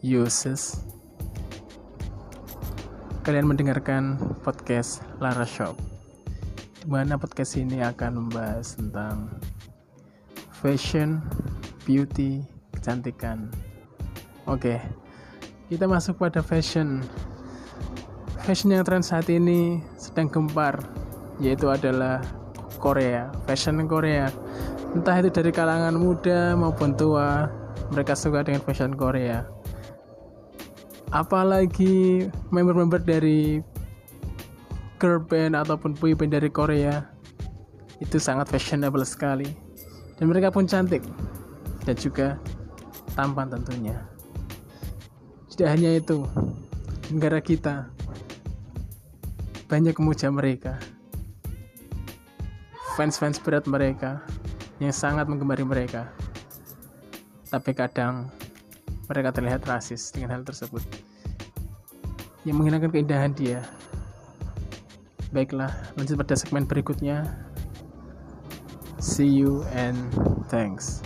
uses kalian mendengarkan podcast Lara Shop. Di mana podcast ini akan membahas tentang fashion, beauty, kecantikan. Oke kita masuk pada fashion. Fashion yang tren saat ini sedang gempar yaitu adalah Korea fashion Korea. Entah itu dari kalangan muda maupun tua mereka suka dengan fashion Korea apalagi member-member dari girl band ataupun boy band dari Korea itu sangat fashionable sekali. Dan mereka pun cantik dan juga tampan tentunya. Tidak hanya itu negara kita banyak memuja mereka fans-fans berat mereka yang sangat menggemari mereka. Tapi kadang mereka terlihat rasis dengan hal tersebut. Yang menghilangkan keindahan dia. Baiklah lanjut pada segmen berikutnya. See you and thanks